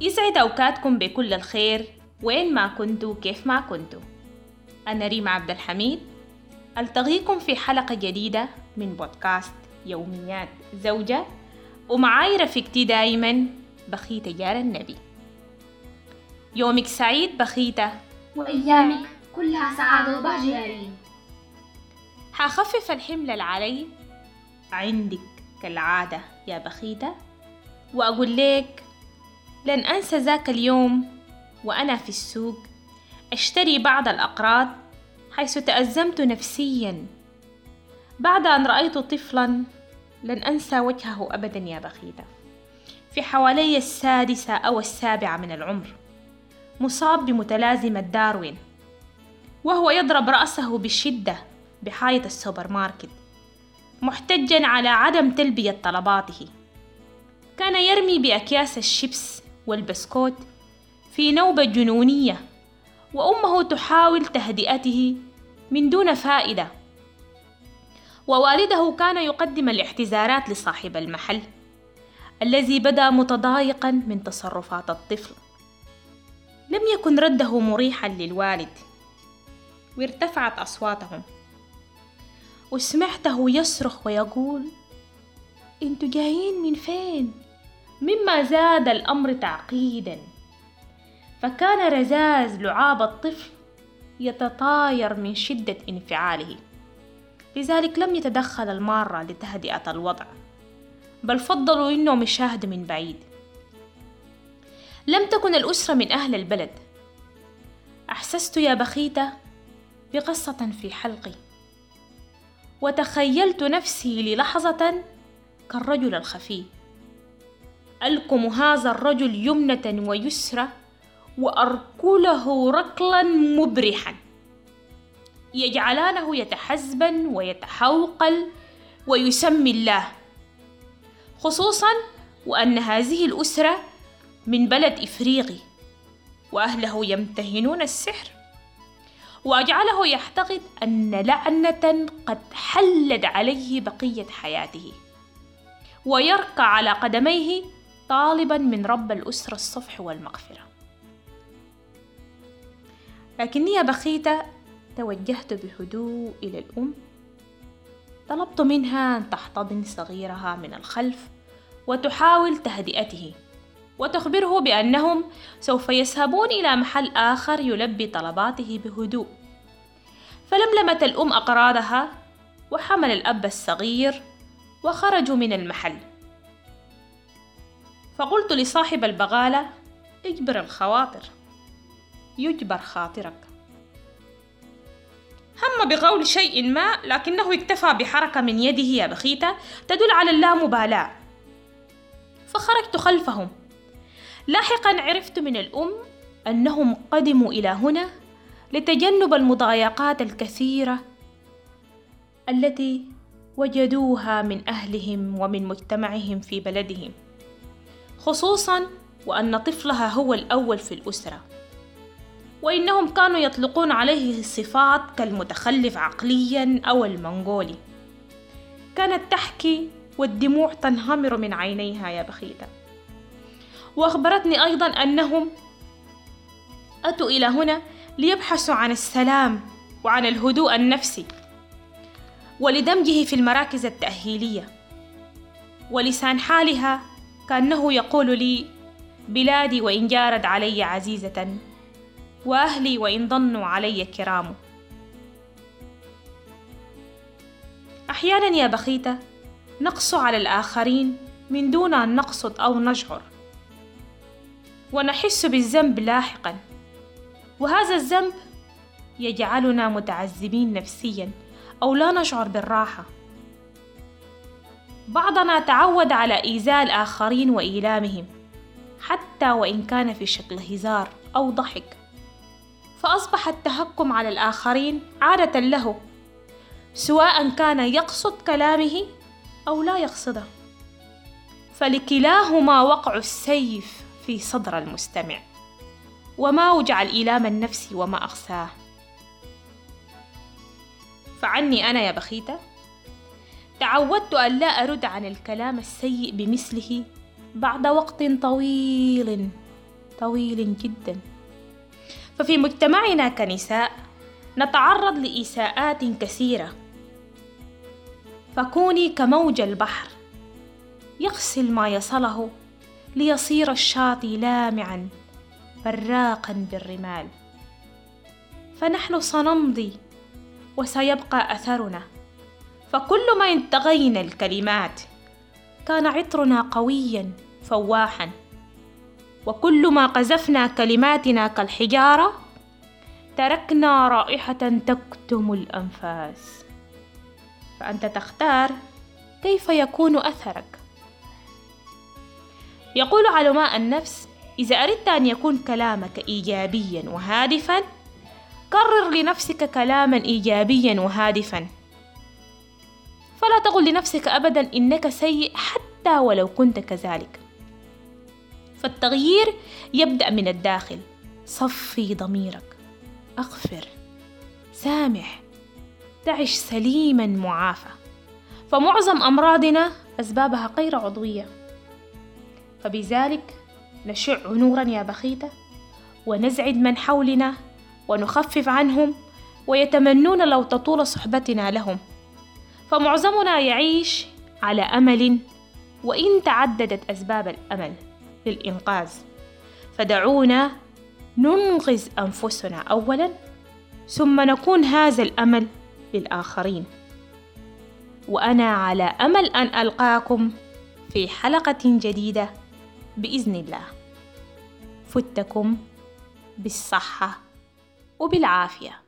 يسعد أوقاتكم بكل الخير وين ما كنتوا كيف ما كنتوا. أنا ريما عبد الحميد ألتقيكم في حلقة جديدة من بودكاست يوميات زوجة ومعاي رفيقتي دايما بخيتة جار النبي. يومك سعيد بخيتة. وأيامك كلها سعادة وبهجة. يا ريم حخفف الحمل اللي علي عندك كالعادة يا بخيتة وأقول لك لن أنسى ذاك اليوم وأنا في السوق. أشتري بعض الأقراط حيث تأزمت نفسيا. بعد أن رأيت طفلا لن أنسى وجهه أبدا يا بخيتة في حوالي السادسة أو السابعة من العمر مصاب بمتلازمة داروين وهو يضرب رأسه بشدة بحائط السوبر ماركت محتجا على عدم تلبية طلباته. كان يرمي بأكياس الشيبس والبسكوت في نوبة جنونية وأمه تحاول تهدئته من دون فائدة. ووالده كان يقدم الاعتذارات لصاحب المحل الذي بدا متضايقا من تصرفات الطفل. لم يكن رده مريحا للوالد. وارتفعت أصواتهم. وسمعته يصرخ ويقول أنتوا جايين من فين؟ مما زاد الأمر تعقيدا. فكان رزاز لعاب الطفل يتطاير من شدة انفعاله. لذلك لم يتدخل المارة لتهدئة الوضع بل فضلوا إنهم يشاهدوا من بعيد. لم تكن الأسرة من أهل البلد. أحسست يا بخيتة بقصة في حلقي. وتخيلت نفسي للحظة كالرجل الخفي. ألكم هذا الرجل يمنة ويسرى وأركله ركلا مبرحا. يجعلانه يتحزبن ويتحوقل ويسمي الله. خصوصا وأن هذه الأسرة من بلد إفريقي وأهله يمتهنون السحر. وأجعله يعتقد أن لعنة قد حلت عليه بقية حياته. ويركع على قدميه طالبا من رب الأسرة الصفح والمغفرة. لكني بخيتة توجهت بهدوء إلى الأم. طلبت منها أن تحتضن صغيرها من الخلف وتحاول تهدئته وتخبره بأنهم سوف يذهبون إلى محل آخر يلبي طلباته بهدوء. فلملمت الأم أقراضها وحمل الأب الصغير وخرجوا من المحل. فقلت لصاحب البغالة اجبر الخواطر يجبر خاطرك. هم بقول شيء ما لكنه اكتفى بحركة من يده يا بخيتة تدل على اللامبالاة. فخرجت خلفهم. لاحقا عرفت من الأم أنهم قدموا إلى هنا لتجنب المضايقات الكثيرة التي وجدوها من أهلهم ومن مجتمعهم في بلدهم. خصوصا وأن طفلها هو الأول في الأسرة. وإنهم كانوا يطلقون عليه صفات كالمتخلف عقليا أو المنغولي. كانت تحكي والدموع تنهمر من عينيها يا بخيتة وأخبرتني أيضا أنهم أتوا إلى هنا ليبحثوا عن السلام وعن الهدوء النفسي ولدمجه في المراكز التأهيلية. ولسان حالها كأنه يقول لي بلادي وإن جارت علي عزيزة وأهلي وإن ظنوا علي كرام. أحيانا يا بخيتة نقسو على الآخرين من دون أن نقصد أو نشعر ونحس بالذنب لاحقا وهذا الذنب يجعلنا متعذبين نفسيا أو لا نشعر بالراحة. بعضنا تعود على إيذاء الآخرين وإيلامهم حتى وإن كان في شكل هزار أو ضحك. فأصبح التهكم على الآخرين عادة له سواء كان يقصد كلامه أو لا يقصده. فلكلاهما وقع السيف في صدر المستمع. وما أوجع الإيلام النفسي وما أخساه فعني أنا يا بخيتة تعودت أن لا أرد عن الكلام السيء بمثله بعد وقت طويل طويل جدا. ففي مجتمعنا كنساء نتعرض لإساءات كثيرة. فكوني كموج البحر يغسل ما يصله ليصير الشاطئ لامعا براقا بالرمال. فنحن سنمضي وسيبقى أثرنا. فكل ما انتغينا الكلمات كان عطرنا قويا فواحا. وكل ما قذفنا كلماتنا كالحجارة تركنا رائحة تكتم الأنفاس. فأنت تختار كيف يكون أثرك. يقول علماء النفس إذا أردت أن يكون كلامك ايجابيا وهادفا كرر لنفسك كلاما ايجابيا وهادفا. فلا تقل لنفسك ابدا إنك سيء حتى ولو كنت كذلك. فالتغيير يبدأ من الداخل. صفي ضميرك. أغفر. سامح. تعش سليما معافى. فمعظم أمراضنا أسبابها غير عضوية. فبذلك نشع نورا يا بخيتة ونزعج من حولنا ونخفف عنهم ويتمنون لو تطول صحبتنا لهم. فمعظمنا يعيش على أمل وإن تعددت أسباب الأمل للإنقاذ. فدعونا ننقذ أنفسنا اولا ثم نكون هذا الأمل للآخرين. وأنا على أمل أن ألقاكم في حلقة جديدة بإذن الله. فتكم بالصحة وبالعافية.